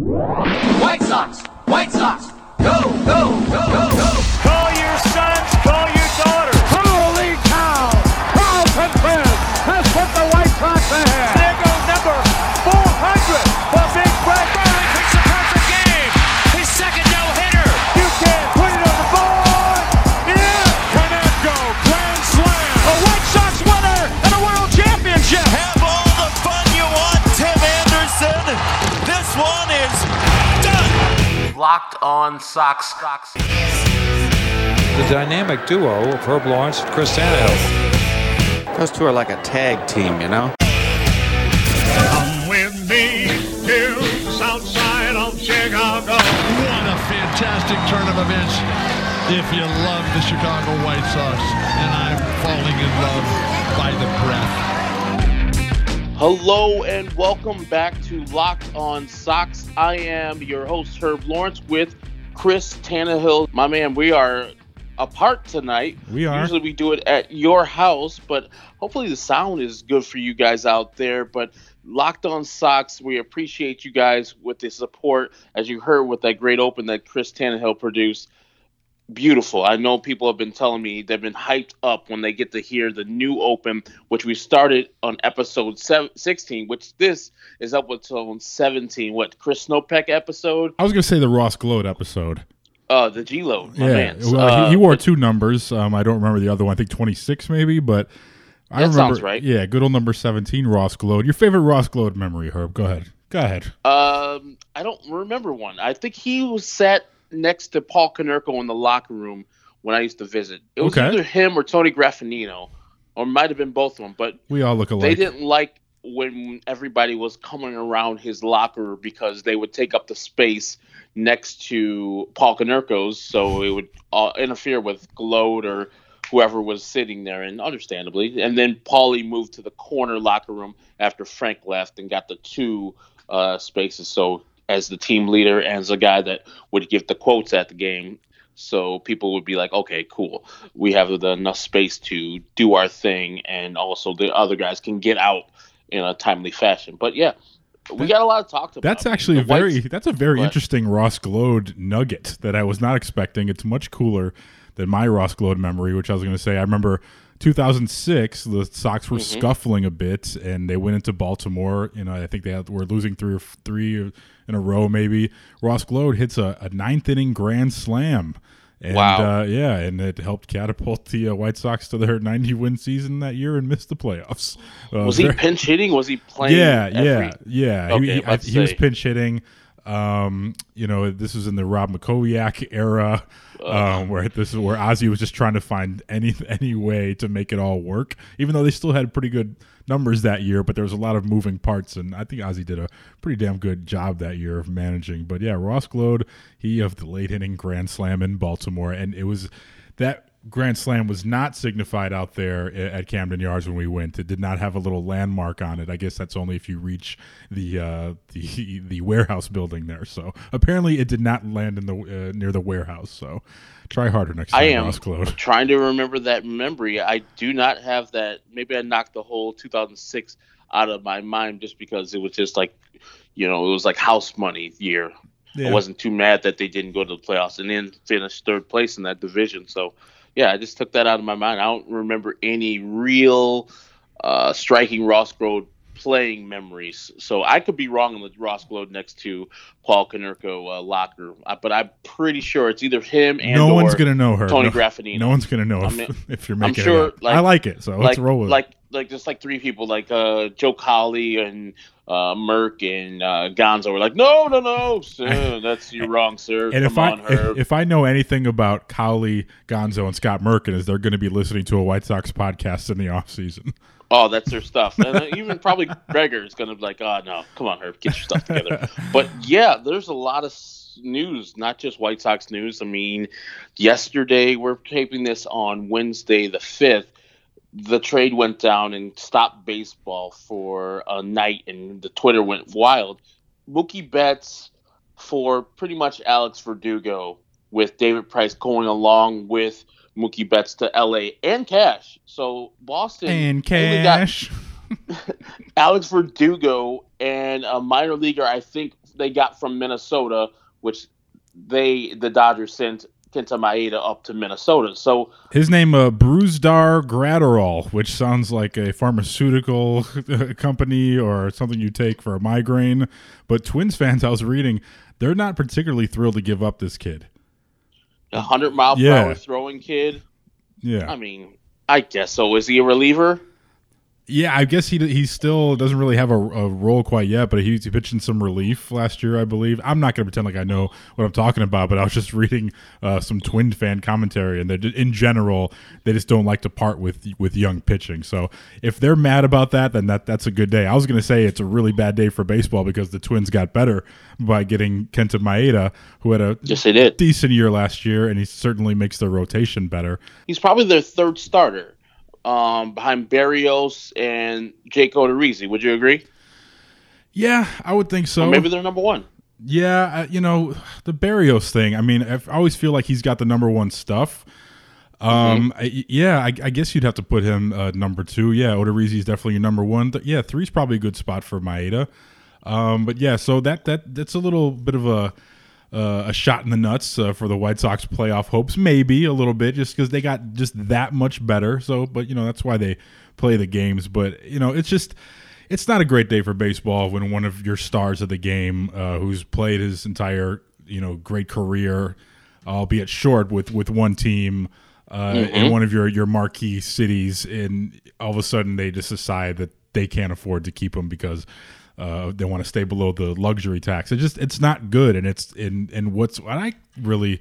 White Sox! White Sox! On Sox. Sox. the dynamic duo of Herb Lawrence and Chris Tannehill. Those two are like a tag team, you know? Come with me to the south side of Chicago. What a fantastic turn of events if you love the Chicago White Sox. And I'm falling in love by the breath. Hello and welcome back to Locked On Sox. I am your host Herb Lawrence with Chris Tannehill. My man, we are apart tonight. We are. Usually we do it at your house, but hopefully the sound is good for you guys out there. But Locked On Sox, we appreciate you guys with the support, as you heard with that great open that Chris Tannehill produced beautiful. I know people have been telling me they've been hyped up when they get to hear the new open, which we started on episode seven, 16, which this is up until 17. What, Chris Snopek episode? I was gonna say the Ross Gload episode. Uh, the G Load, my yeah, man. well, Uh, he, he wore two numbers. Um, I don't remember the other one. I think twenty six maybe, but I That remember. sounds right. Yeah, good old number seventeen, Ross Gload. Your favorite Ross Gload memory, Herb? Go ahead. Go ahead. Um, I don't remember one. I think he was sat next to Paul Konerko in the locker room when I used to visit. It was Okay. either him or Tony Graffanino, or might have been both of them. But We all look alike. they didn't like when everybody was coming around his locker because they would take up the space next to Paul Konerko's, so it would uh, interfere with Gload or whoever was sitting there, and understandably. And then Paulie moved to the corner locker room after Frank left and got the two uh, spaces. So as the team leader and as a guy that would give the quotes at the game, so people would be like, okay, cool. We have the, enough space to do our thing, and also the other guys can get out in a timely fashion. But yeah, we got a lot to talk about. That's actually a Whites- very that's a very interesting Ross Gload nugget that I was not expecting. It's much cooler than my Ross Gload memory, which I was going to say. I remember 2006, the Sox were Mm-hmm. scuffling a bit, and they went into Baltimore. You know, I think they had, were losing three or three in a row, maybe. Ross Gload hits a, a ninth inning grand slam. And, Wow. Uh, yeah, and it helped catapult the uh, White Sox to their 90 win season that year and missed the playoffs. Uh, Was he pinch hitting? Was he playing? yeah, every- yeah, yeah. Okay, he, he, I- he was pinch hitting. Um, you know, this was in the Rob Mackowiak era, um, where this is where Ozzy was just trying to find any any way to make it all work. Even though they still had pretty good numbers that year, but there was a lot of moving parts, and I think Ozzy did a pretty damn good job that year of managing. But yeah, Ross Gload, he of the late inning grand slam in Baltimore, and it was that grand slam was not signified out there at Camden Yards when we went. It did not have a little landmark on it. I guess that's only if you reach the uh, the the warehouse building there. So apparently, it did not land in the uh, near the warehouse. So try harder next time, I am trying to remember that memory. I do not have that. Maybe I knocked the whole 2006 out of my mind just because it was just like, you know, it was like house money year. I wasn't too mad that they didn't go to the playoffs and then finish third place in that division. So, yeah, I just took that out of my mind. I don't remember any real uh, striking Ross Gload playing memories. So I could be wrong on the Ross Gload next to Paul Konerko uh, locker, uh, but I'm pretty sure it's either him and no or one's gonna know her. Tony no, Graffanino. No one's gonna know I if, mean, if you're making I'm sure, it like- I like it, so like let's roll with it. like like just like three people like uh Joe Cowley and uh Merck and uh Gonzo were like no no no sir that's you're wrong sir And come if I on if, if I know anything about Cowley, Gonzo, and Scott Merkin, is they're going to be listening to a White Sox podcast in the off season. oh that's their stuff. And even probably Gregor is gonna be like oh no come on Herb get your stuff together. But yeah there's a lot of news not just White Sox news. I mean yesterday we're taping this on Wednesday the fifth the trade went down and stopped baseball for a night, and the Twitter went wild. Mookie Betts for pretty much Alex Verdugo, with David Price going along with Mookie Betts to LA and cash. So Boston And cash. Alex Verdugo and a minor leaguer I think they got from Minnesota, which they the Dodgers sent Kenta Maeda up to Minnesota. So his name uh, Brusdar Graterol, which sounds like a pharmaceutical company or something you take for a migraine. But Twins fans, I was reading, they're not particularly thrilled to give up this kid. A hundred mile per hour throwing kid. Yeah, I mean, I guess so. Is he a reliever? Yeah. I guess he he still doesn't really have a, a role quite yet, but he, he pitched in some relief last year, I believe. I'm not going to pretend like I know what I'm talking about, but I was just reading uh, some Twin fan commentary, and in general they just don't like to part with with young pitching. So if they're mad about that, then that that's a good day. I was going to say it's a really bad day for baseball because the Twins got better by getting Kenta Maeda, who had a Yes, they did. decent year last year, and he certainly makes their rotation better. He's probably their third starter, um, behind Berrios and Jake Odorizzi. Would you agree? Yeah, I would think so. Or maybe they're number one. Yeah, you know the Berrios thing. I mean, I always feel like he's got the number one stuff. Um, I- yeah, I, I guess you'd have to put him uh, number two. Yeah, Odorizzi is definitely your number one. Th- yeah, three's probably a good spot for Maeda. Um, but yeah, so that that that's a little bit of a uh, a shot in the nuts uh, for the White Sox playoff hopes, maybe a little bit, just because they got just that much better. So, but you know that's why they play the games. But you know, it's just it's not a great day for baseball when one of your stars of the game, uh, who's played his entire you know great career, albeit short with with one team. Uh, in one of your your marquee cities, and all of a sudden they just decide that they can't afford to keep him because uh, they want to stay below the luxury tax. It just it's not good, and it's in and what's what I really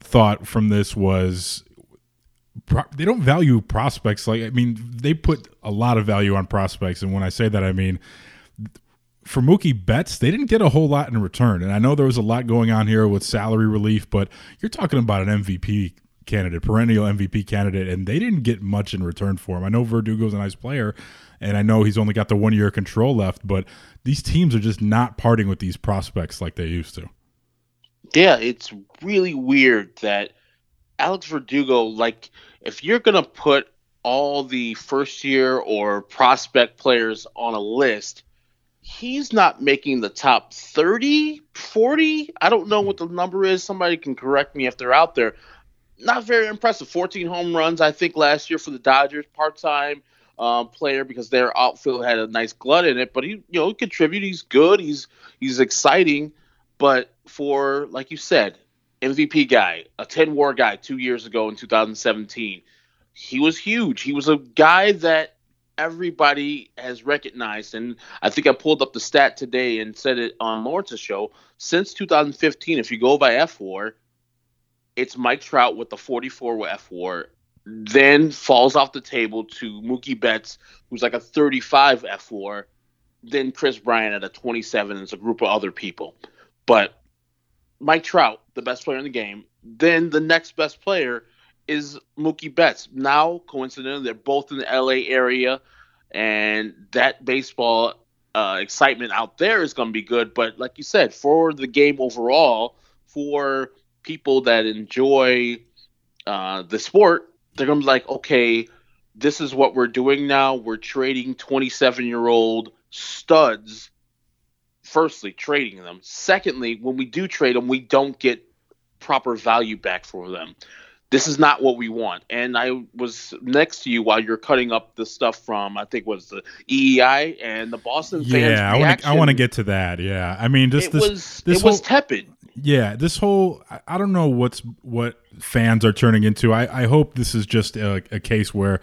thought from this was pro- they don't value prospects like I mean they put a lot of value on prospects, and when I say that I mean for Mookie Betts, they didn't get a whole lot in return. And I know there was a lot going on here with salary relief, but you're talking about an MVP candidate, perennial MVP candidate, and they didn't get much in return for him. I know Verdugo's a nice player, and I know he's only got the one year control left, but these teams are just not parting with these prospects like they used to. Yeah, it's really weird that Alex Verdugo, like, if you're going to put all the first year or prospect players on a list, he's not making the top 30, 40. I don't know what the number is. Somebody can correct me if they're out there. Not very impressive. 14 home runs, I think, last year for the Dodgers, part time um, player because their outfield had a nice glut in it. But he, you know, he contributed. He's good. He's he's exciting. But for like you said, MVP guy, a 10 war guy two years ago in 2017, he was huge. He was a guy that everybody has recognized. And I think I pulled up the stat today and said it on Lawrence's show. Since 2015, if you go by F war, it's Mike Trout with the 44 with F war, then falls off the table to Mookie Betts, who's like a 35 F4, then Kris Bryant at a 27. It's a group of other people. But Mike Trout, the best player in the game, then the next best player is Mookie Betts. Now, coincidentally, they're both in the LA area, and that baseball uh, excitement out there is going to be good. But like you said, for the game overall, for people that enjoy uh, the sport, they're to be like, okay, this is what we're doing now. We're trading 27 year old studs. Firstly, trading them. Secondly, when we do trade them, we don't get proper value back for them this is not what we want. And I was next to you while you're cutting up the stuff from I think was the EEI and the Boston fans. Yeah, I want to. I reaction, want to get to that. Yeah, I mean, just It this. was this it was tepid. Yeah, this whole I- don't know what's what fans are turning into. I, I hope this is just a, a case where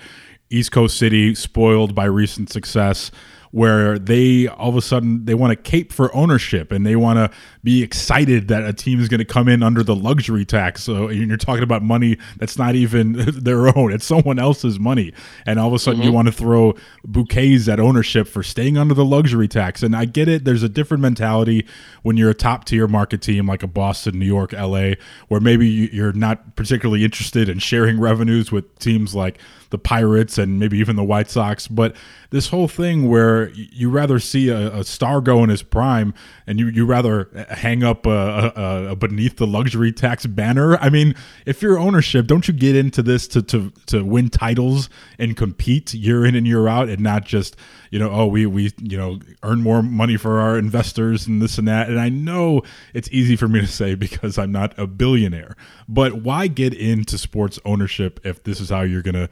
East Coast City spoiled by recent success where they all of a sudden they want to cape for ownership and they want to be excited that a team is going to come in under the luxury tax. So you're talking about money that's not even their own; it's someone else's money, and all of a sudden you mm-hmm. want to throw bouquets at ownership for staying under the luxury tax. And I get it; there's a different mentality when you're a top tier market team like a Boston, New York, LA, where maybe you- you're not particularly interested in sharing revenues with teams like the Pirates and maybe even the White Sox. But this whole thing where you rather see a, a star go in his prime, and you you rather hang up a, a, a, beneath the luxury tax banner. I mean, if you're ownership, don't you get into this to to to win titles and compete year in and year out, and not just you know oh we we you know earn more money for our investors and this and that. And I know it's easy for me to say because I'm not a billionaire, but why get into sports ownership if this is how you're gonna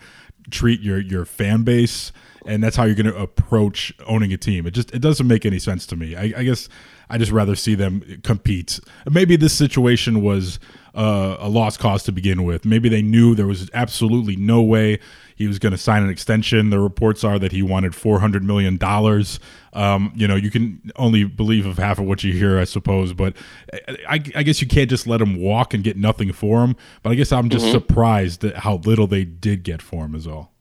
treat your your fan base and that's how you're going to approach owning a team. It just it doesn't make any sense to me. I, I guess I just rather see them compete. Maybe this situation was uh, a lost cause to begin with. Maybe they knew there was absolutely no way he was going to sign an extension. The reports are that he wanted four hundred million dollars. Um, you know, you can only believe of half of what you hear, I suppose. But I, I, guess you can't just let him walk and get nothing for him. But I guess I'm just mm-hmm. surprised at how little they did get for him, is all.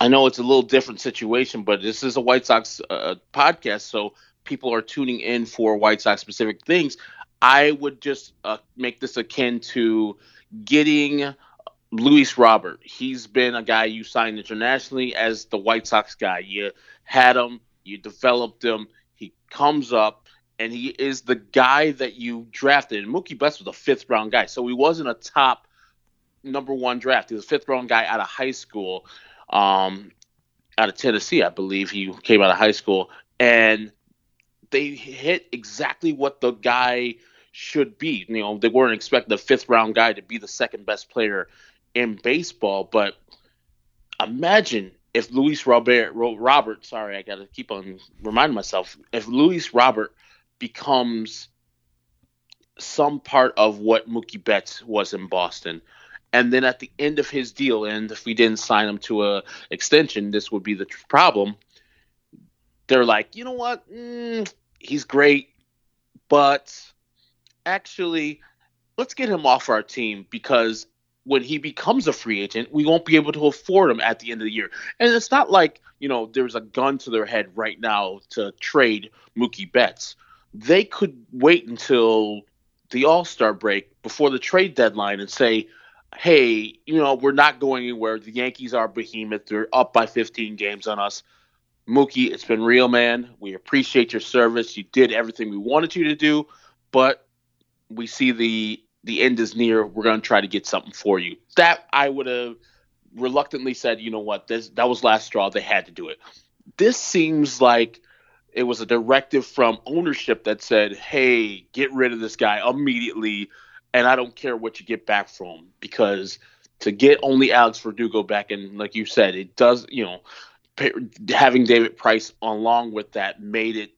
I know it's a little different situation, but this is a White Sox uh, podcast, so people are tuning in for White Sox specific things. I would just uh, make this akin to getting Luis Robert. He's been a guy you signed internationally as the White Sox guy. You had him, you developed him. He comes up, and he is the guy that you drafted. And Mookie Betts was a fifth round guy, so he wasn't a top number one draft. He was a fifth round guy out of high school um, out of Tennessee, I believe he came out of high school, and they hit exactly what the guy should be. You know, they weren't expecting the fifth round guy to be the second best player in baseball, but imagine if Luis Robert, Robert, sorry, I got to keep on reminding myself, if Luis Robert becomes some part of what Mookie Betts was in Boston, and then at the end of his deal, and if we didn't sign him to a extension, this would be the problem. They're like, you know what? Mm, he's great, but actually, let's get him off our team because when he becomes a free agent, we won't be able to afford him at the end of the year. And it's not like, you know, there's a gun to their head right now to trade Mookie Betts. They could wait until the All Star break before the trade deadline and say, hey, you know, we're not going anywhere. The Yankees are behemoth. They're up by 15 games on us. Mookie, it's been real, man. We appreciate your service. You did everything we wanted you to do, but we see the the end is near. We're going to try to get something for you. That I would have reluctantly said, you know what, this that was last straw. They had to do it. This seems like it was a directive from ownership that said, "Hey, get rid of this guy immediately and I don't care what you get back from because to get only Alex Verdugo back, and like you said, it does, you know, having David Price along with that made it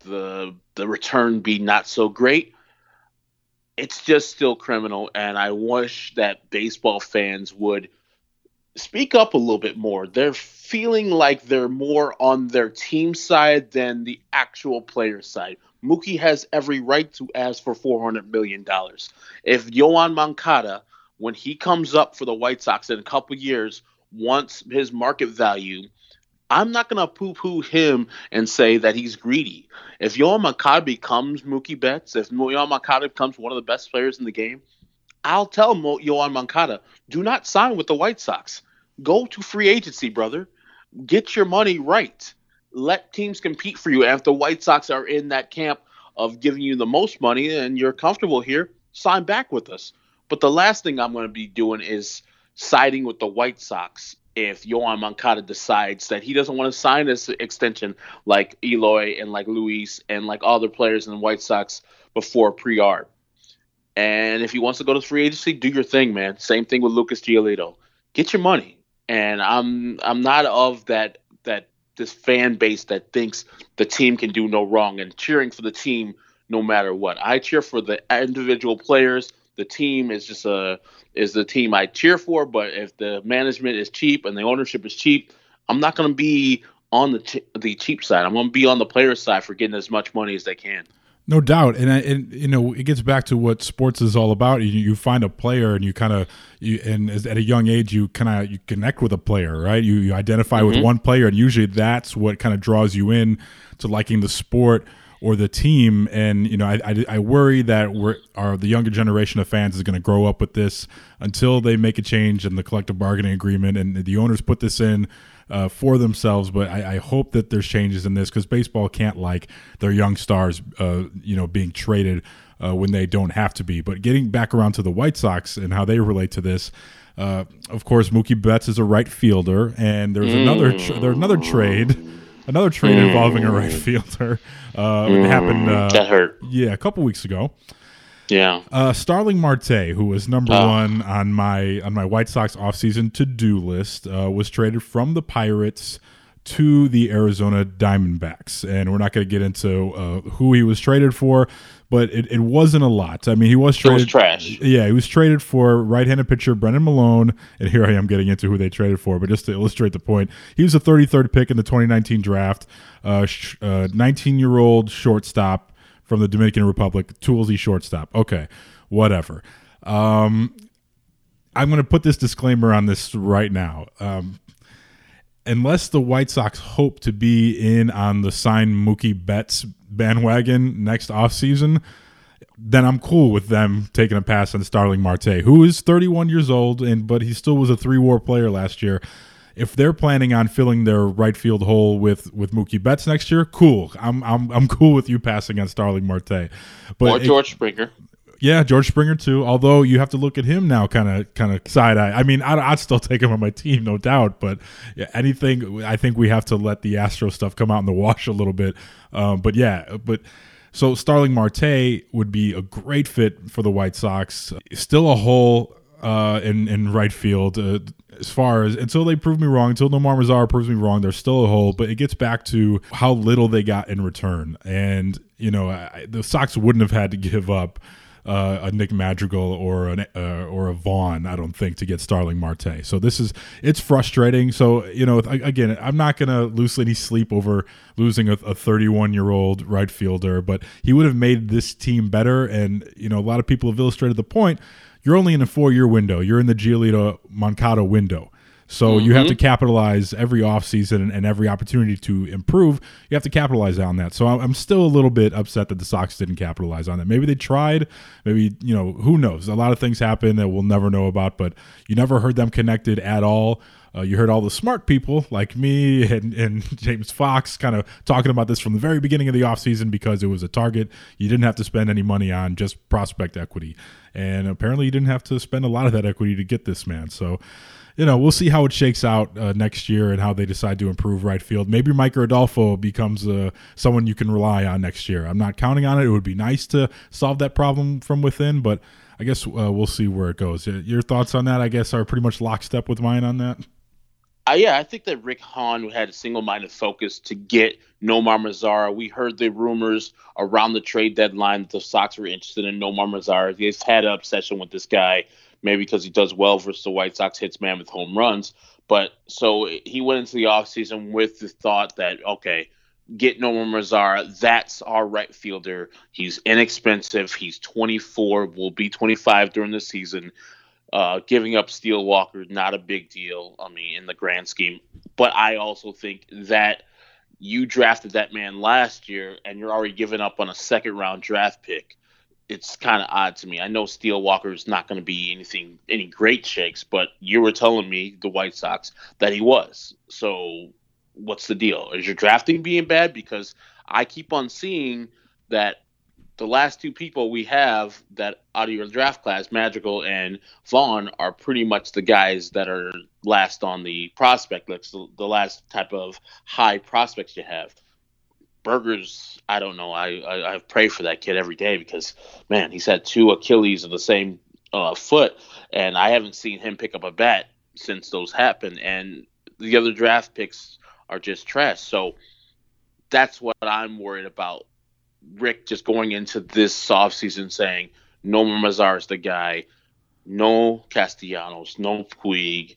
the the return be not so great. It's just still criminal, and I wish that baseball fans would speak up a little bit more. They're feeling like they're more on their team side than the actual player side. Mookie has every right to ask for $400 million. If Yoan Moncada, when he comes up for the White Sox in a couple years, wants his market value, I'm not going to poo poo him and say that he's greedy. If Yoan Moncada becomes Mookie Betts, if Yoan Moncada becomes one of the best players in the game, I'll tell Mo- Yoan Moncada, do not sign with the White Sox. Go to free agency, brother. Get your money right let teams compete for you. And if the White Sox are in that camp of giving you the most money and you're comfortable here, sign back with us. But the last thing I'm going to be doing is siding with the White Sox if Yoan Moncada decides that he doesn't want to sign this extension like Eloy and like Luis and like all the players in the White Sox before pre-arb. And if he wants to go to free agency, do your thing, man. Same thing with Lucas Giolito. Get your money. And I'm I'm not of that that this fan base that thinks the team can do no wrong and cheering for the team no matter what. I cheer for the individual players. The team is just a is the team I cheer for. But if the management is cheap and the ownership is cheap, I'm not going to be on the the cheap side. I'm going to be on the player side for getting as much money as they can. No doubt, and, and you know it gets back to what sports is all about. You, you find a player, and you kind of you and at a young age you kind of you connect with a player, right? You, you identify mm-hmm. with one player, and usually that's what kind of draws you in to liking the sport or the team. And you know, I, I, I worry that we're our the younger generation of fans is going to grow up with this until they make a change in the collective bargaining agreement and the owners put this in. Uh, for themselves, but I, I, hope that there's changes in this because baseball can't like their young stars, uh, you know, being traded uh, when they don't have to be. But getting back around to the White Sox and how they relate to this, uh, of course, Mookie Betts is a right fielder, and there's mm. another tra- there's another trade another trade mm. involving a right fielder. Uh, mm. It happened. Uh, that hurt. Yeah, a couple weeks ago. Yeah. Uh, Starling Marte, who was number oh. one on my on my White Sox offseason to do list, uh, was traded from the Pirates to the Arizona Diamondbacks, and we're not going to get into uh, who he was traded for, but it, it wasn't a lot. I mean, he was traded. was trash. Yeah, he was traded for right-handed pitcher Brennan Malone, and here I am getting into who they traded for. But just to illustrate the point, he was a 33rd pick in the 2019 draft, uh, 19-year-old uh, shortstop from the Dominican Republic, toolsy shortstop. Okay, whatever. Um, I'm going to put this disclaimer on this right now. Um, unless the White Sox hope to be in on the sign Mookie Betts bandwagon next offseason, then I'm cool with them taking a pass on Starling Marte, who is 31 years old and but he still was a three-WAR player last year. If they're planning on filling their right field hole with with Mookie Betts next year, cool. I'm I'm I'm cool with you passing on Starling Marte. But or George it, Springer. Yeah, George Springer too. Although you have to look at him now, kind of, kind of side eye. I mean, I'd, I'd, still take him on my team, no doubt. But yeah, anything, I think we have to let the Astro stuff come out in the wash a little bit. Um, but yeah, but so Starling Marte would be a great fit for the White Sox. Still a hole uh, in in right field. Uh, as far as until they prove me wrong, until Nomar Mazara proves me wrong, there's still a hole. But it gets back to how little they got in return, and you know I, the Sox wouldn't have had to give up uh, a Nick Madrigal or an uh, or a Vaughn. I don't think to get Starling Marte. So this is it's frustrating. So you know again, I'm not gonna lose any sleep over losing a 31 year old right fielder, but he would have made this team better. And you know a lot of people have illustrated the point. You're only in a four year window. You're in the Giolito Moncada window. So mm-hmm. you have to mm-hmm. capitalize every offseason and, and every opportunity to improve. You have to capitalize on that. So I'm still a little bit upset that the Sox didn't capitalize on that. Maybe they tried. Maybe, you know, who knows? A lot of things happen that we'll never know about, but you never heard them connected at all. Uh, you heard all the smart people like me and, and James Fox kind of talking about this from the very beginning of the offseason because it was a target you didn't have to spend any money on, just prospect equity. And apparently you didn't have to spend a lot of that equity to get this man. So, you know, we'll see how it shakes out uh, next year and how they decide to improve right field. Maybe Micker Adolfo becomes uh, someone you can rely on next year. I'm not counting on it. It would be nice to solve that problem from within, but I guess uh, we'll see where it goes. Your thoughts on that, I guess, are pretty much lockstep with mine on that. Uh, yeah, I think that Rick Hahn had a single-minded focus to get Nomar Mazara. We heard the rumors around the trade deadline that the Sox were interested in Nomar Mazara. They've had an obsession with this guy maybe because he does well versus the White Sox hits man with home runs. But so he went into the offseason with the thought that, okay, get Nomar Mazara. That's our right fielder. He's inexpensive. He's 24, will be 25 during the season. Uh, giving up Steele Walker, not a big deal. I mean, in the grand scheme. But I also think that you drafted that man last year and you're already giving up on a second round draft pick it's kind of odd to me. I know Steele Walker is not going to be anything, any great shakes, but you were telling me the White Sox that he was. So what's the deal? Is your drafting being bad? Because I keep on seeing that the last two people we have that out of your draft class, Madrigal and Vaughn, are pretty much the guys that are last on the prospect list, the, last type of high prospects you have. Burgers, I don't know. I, I, I pray for that kid every day because man, he's had two Achilles of the same uh, foot, and I haven't seen him pick up a bat since those happened. And the other draft picks are just trash. So that's what I'm worried about. Rick just going into this offseason saying Nomar Mazara is the guy, no Castellanos, no Puig,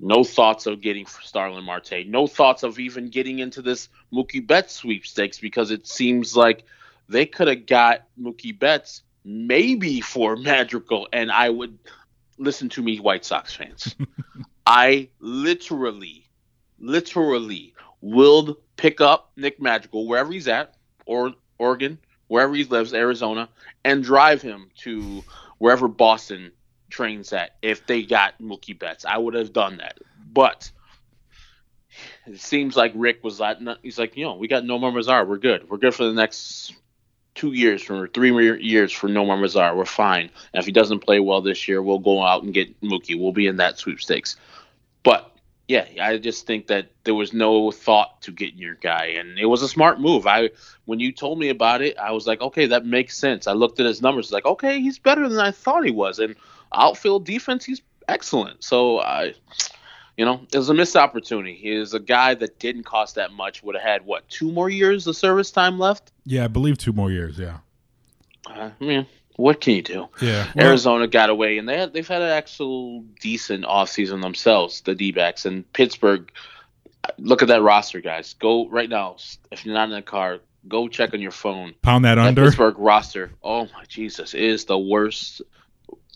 no thoughts of getting Starling Marte. No thoughts of even getting into this Mookie Betts sweepstakes because it seems like they could have got Mookie Betts maybe for Madrigal. And I would listen to me, White Sox fans. I literally, literally will pick up Nick Madrigal wherever he's at, or Oregon, wherever he lives, Arizona, and drive him to wherever Boston trains at if they got Mookie Betts. I would have done that. But it seems like Rick was like, he's like, you know, we got Nomar Mazar. We're good. We're good for the next two years, for three years for Nomar Mazar. We're fine. And if he doesn't play well this year, we'll go out and get Mookie. We'll be in that sweepstakes. But yeah, I just think that there was no thought to getting your guy, and it was a smart move. I when you told me about it, I was like, okay, that makes sense. I looked at his numbers, like, okay, he's better than I thought he was, and outfield defense, he's excellent. So I, you know, it was a missed opportunity. He is a guy that didn't cost that much. Would have had what two more years of service time left? Yeah, I believe two more years. Yeah. Uh, I mean, what can you do? Yeah. Arizona got away, and they had, they've had an actual decent offseason themselves, the D backs. And Pittsburgh, look at that roster, guys. Go right now. If you're not in the car, go check on your phone. Pound that, that under. Pittsburgh roster. Oh, my Jesus. It is the worst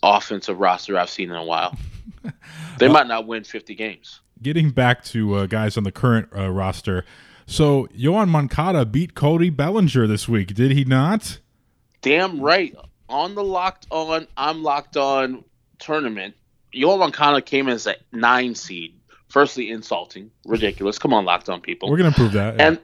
offensive roster I've seen in a while. they well, might not win 50 games. Getting back to uh, guys on the current uh, roster. So, Yoan Moncada beat Cody Bellinger this week, did he not? Damn right on the locked on, I'm locked on tournament, Yoan Moncada came as a nine seed. Firstly, insulting, ridiculous. Come on, locked on people. We're gonna prove that. Yeah. And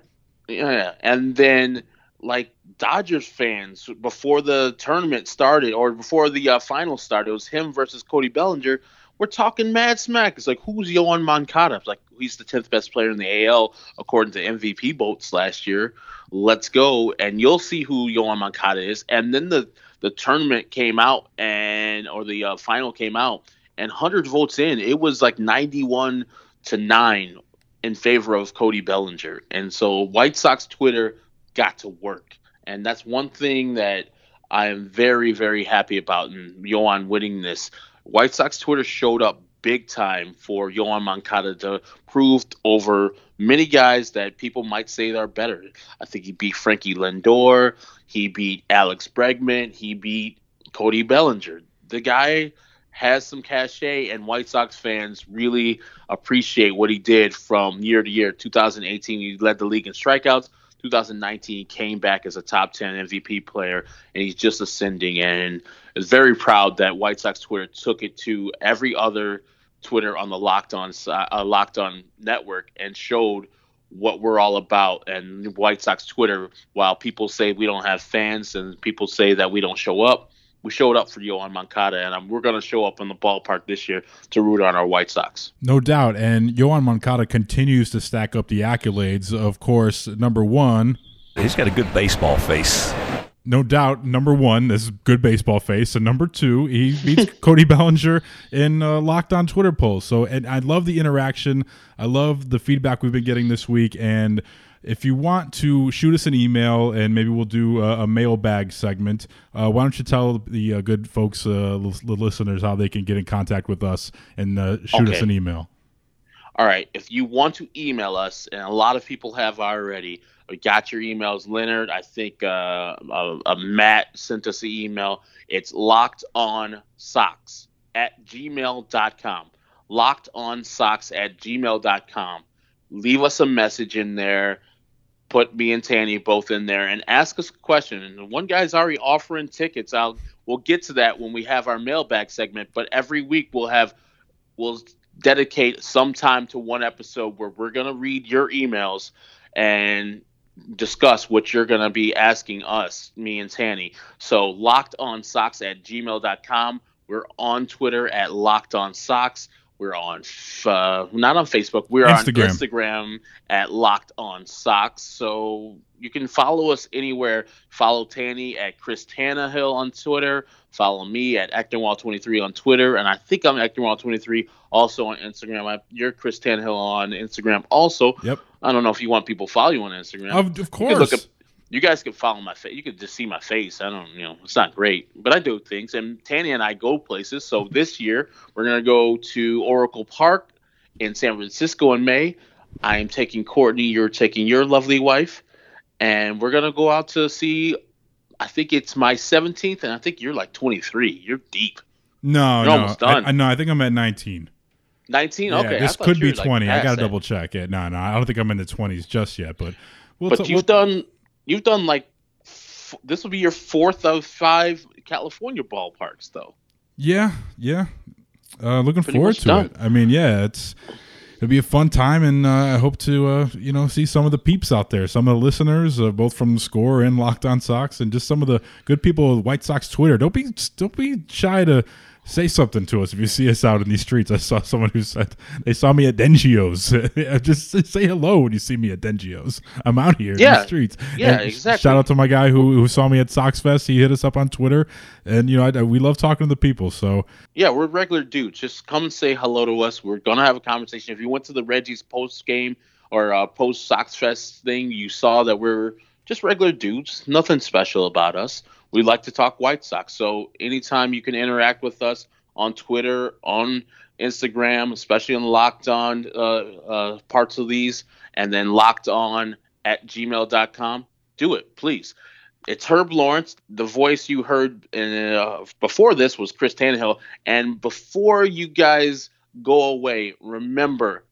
yeah, and then like Dodgers fans before the tournament started or before the uh, final started, it was him versus Cody Bellinger. We're talking mad smack. It's like who's Yoan Moncada? It's like he's the tenth best player in the AL according to MVP votes last year. Let's go, and you'll see who Yoan Moncada is. And then the the tournament came out and or the uh, final came out and 100 votes in it was like 91 to 9 in favor of Cody Bellinger and so White Sox Twitter got to work and that's one thing that I am very very happy about in Yoan winning this White Sox Twitter showed up big time for Yoan Moncada to prove over many guys that people might say are better. I think he beat Frankie Lindor. He beat Alex Bregman. He beat Cody Bellinger. The guy has some cachet, and White Sox fans really appreciate what he did from year to year. 2018, he led the league in strikeouts. 2019, he came back as a top 10 MVP player, and he's just ascending. And is very proud that White Sox Twitter took it to every other Twitter on the Locked On uh, Locked On network and showed what we're all about and White Sox Twitter. While people say we don't have fans and people say that we don't show up, we showed up for Yoan Moncada, and um, we're going to show up in the ballpark this year to root on our White Sox. No doubt. And Yoan Moncada continues to stack up the accolades. Of course, number one, he's got a good baseball face no doubt, number one, this is good baseball face, and number two, he beats Cody Bellinger in uh, locked on Twitter polls. So, and I love the interaction. I love the feedback we've been getting this week. And if you want to shoot us an email, and maybe we'll do a, a mailbag segment, uh, why don't you tell the uh, good folks, uh, the listeners, how they can get in contact with us and uh, shoot okay. us an email? All right. If you want to email us, and a lot of people have already we got your emails, Leonard. I think uh, uh, Matt sent us an email. It's locked on socks at gmail.com. Locked on socks at gmail.com. Leave us a message in there. Put me and Tanny both in there and ask us a question. And one guy's already offering tickets. I'll we'll get to that when we have our mailbag segment. But every week we'll have we'll dedicate some time to one episode where we're gonna read your emails and discuss what you're going to be asking us, me and Tanny. So locked on socks at gmail.com. We're on Twitter at locked on socks. We're on uh, not on Facebook. We're Instagram. on Instagram at Locked On Sox. So you can follow us anywhere. Follow Tanny at Chris Tannehill on Twitter. Follow me at Ectonwall23 on Twitter, and I think I'm Ectonwall23 also on Instagram. I, you're Chris Tannehill on Instagram also. Yep. I don't know if you want people follow you on Instagram. Of, of course. You, guys can follow my face. You can just see my face. I don't, you know, it's not great, but I do things. And Tanny and I go places. So this year we're gonna go to Oracle Park in San Francisco in May. I am taking Courtney. You're taking your lovely wife, and we're gonna go out to see. I think it's my 17th, and I think you're like 23. You're deep. No, you're no, almost done. I, no, I think I'm at 19. 19. Yeah, okay, this could be 20. Like I got to double check it. No, no, I don't think I'm in the 20s just yet. But we'll but t- you've we'll, done you've done like f- this will be your fourth of five California ballparks, though. Yeah, yeah. Uh, looking Pretty forward to done. it. I mean, yeah, it's it'll be a fun time, and uh, I hope to uh, you know see some of the peeps out there, some of the listeners, uh, both from the score and Locked On Sox, and just some of the good people with White Sox Twitter. Don't be don't be shy to say something to us if you see us out in these streets. I saw someone who said they saw me at Dengeo's. just say hello when you see me at Dengeo's. I'm out here in the streets. Yeah, And exactly. Shout out to my guy who, who saw me at Sox Fest. He hit us up on Twitter, and you know I, we love talking to the people. So Yeah, we're regular dudes. Just come say hello to us. We're gonna have a conversation. If you went to the Reggie's post game or uh, post Sox Fest thing, you saw that we're just regular dudes. Nothing special about us. We like to talk White Sox. So anytime you can interact with us on Twitter, on Instagram, especially on Locked On uh, uh, parts of these, and then Locked On at gmail.com, do it, please. It's Herb Lawrence. The voice you heard in, uh, before this was Chris Tannehill. And before you guys go away, remember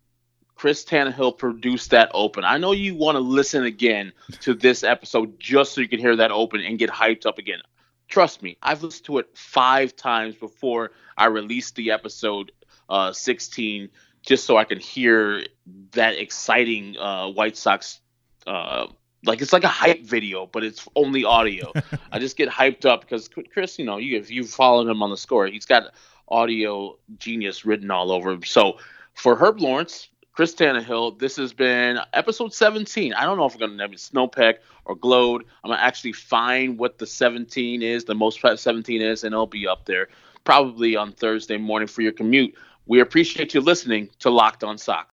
Chris Tannehill produced that open. I know you want to listen again to this episode just so you can hear that open and get hyped up again. Trust me, I've listened to it five times before I released the episode uh, 16 just so I can hear that exciting uh, White Sox. Uh, like it's like a hype video, but it's only audio. I just get hyped up because Chris, you know, you if you follow him on the score, he's got audio genius written all over him. So for Herb Lawrence, Chris Tannehill, this has been episode 17. I don't know if we're gonna name it Snopek or Gload. I'm gonna actually find what the 17 is, the most 17 is, and it'll be up there probably on Thursday morning for your commute. We appreciate you listening to Locked On Sox.